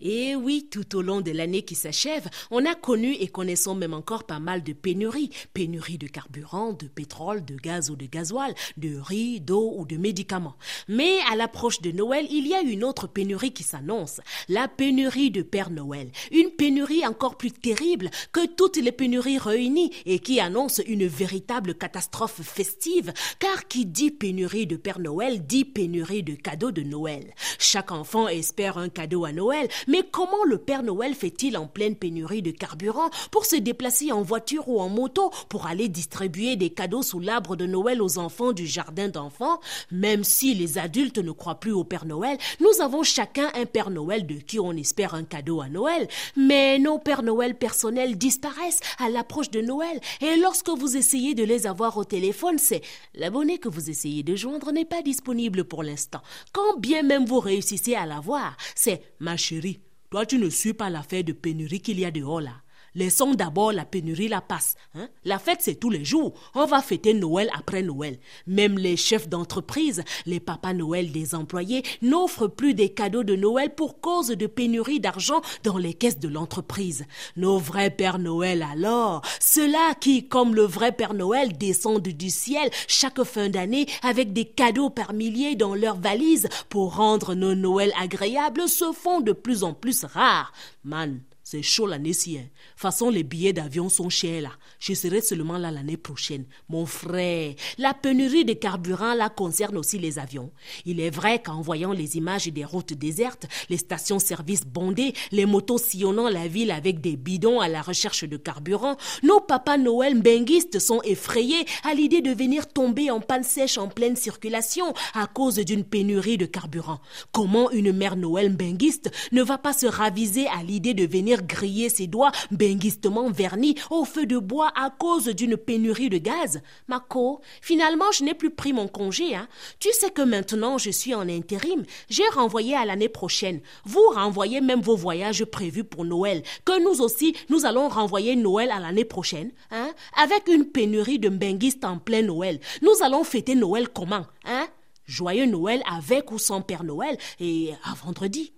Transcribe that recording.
Et oui, tout au long de l'année qui s'achève, on a connu et connaissons même encore pas mal de pénuries. Pénuries de carburant, de pétrole, de gaz ou de gasoil, de riz, d'eau ou de médicaments. Mais à l'approche de Noël, il y a une autre pénurie qui s'annonce. La pénurie de Père Noël. Une pénurie encore plus terrible que toutes les pénuries réunies et qui annonce une véritable catastrophe festive. Car qui dit pénurie de Père Noël dit pénurie de cadeaux de Noël. Chaque enfant espère un cadeau à Noël, mais comment le Père Noël fait-il en pleine pénurie de carburant pour se déplacer en voiture ou en moto pour aller distribuer des cadeaux sous l'arbre de Noël aux enfants du jardin d'enfants? Même si les adultes ne croient plus au Père Noël, nous avons chacun un Père Noël de qui on espère un cadeau à Noël. Mais nos Pères Noël personnels disparaissent à l'approche de Noël et lorsque vous essayez de les avoir au téléphone, c'est l'abonné que vous essayez de joindre n'est pas disponible pour l'instant. Quand bien même vous réussissez à l'avoir, c'est ma chérie toi, tu ne suis pas l'affaire de pénurie qu'il y a dehors là. Laissons d'abord la pénurie la passe. Hein? La fête, c'est tous les jours. On va fêter Noël après Noël. Même les chefs d'entreprise, les papas Noël des employés, n'offrent plus des cadeaux de Noël pour cause de pénurie d'argent dans les caisses de l'entreprise. Nos vrais Pères Noël alors, ceux-là qui, comme le vrai Père Noël, descendent du ciel chaque fin d'année avec des cadeaux par milliers dans leurs valises pour rendre nos Noëls agréables, se font de plus en plus rares. Man, c'est chaud l'année-ci. Hein. façon, les billets d'avion sont chers là. Je serai seulement là l'année prochaine. Mon frère, la pénurie de carburant là concerne aussi les avions. Il est vrai qu'en voyant les images des routes désertes, les stations-service bondées, les motos sillonnant la ville avec des bidons à la recherche de carburant, nos papas Noël benguistes sont effrayés à l'idée de venir tomber en panne sèche en pleine circulation à cause d'une pénurie de carburant. Comment une mère Noël benguiste ne va pas se raviser à l'idée de venir griller ses doigts benguistement vernis au feu de bois à cause d'une pénurie de gaz. Marco, finalement, je n'ai plus pris mon congé. Hein. Tu sais que maintenant, je suis en intérim. J'ai renvoyé à l'année prochaine. Vous renvoyez même vos voyages prévus pour Noël. Que nous aussi, nous allons renvoyer Noël à l'année prochaine. Hein? Avec une pénurie de benguistes en plein Noël. Nous allons fêter Noël comment hein? Joyeux Noël avec ou sans Père Noël et à vendredi.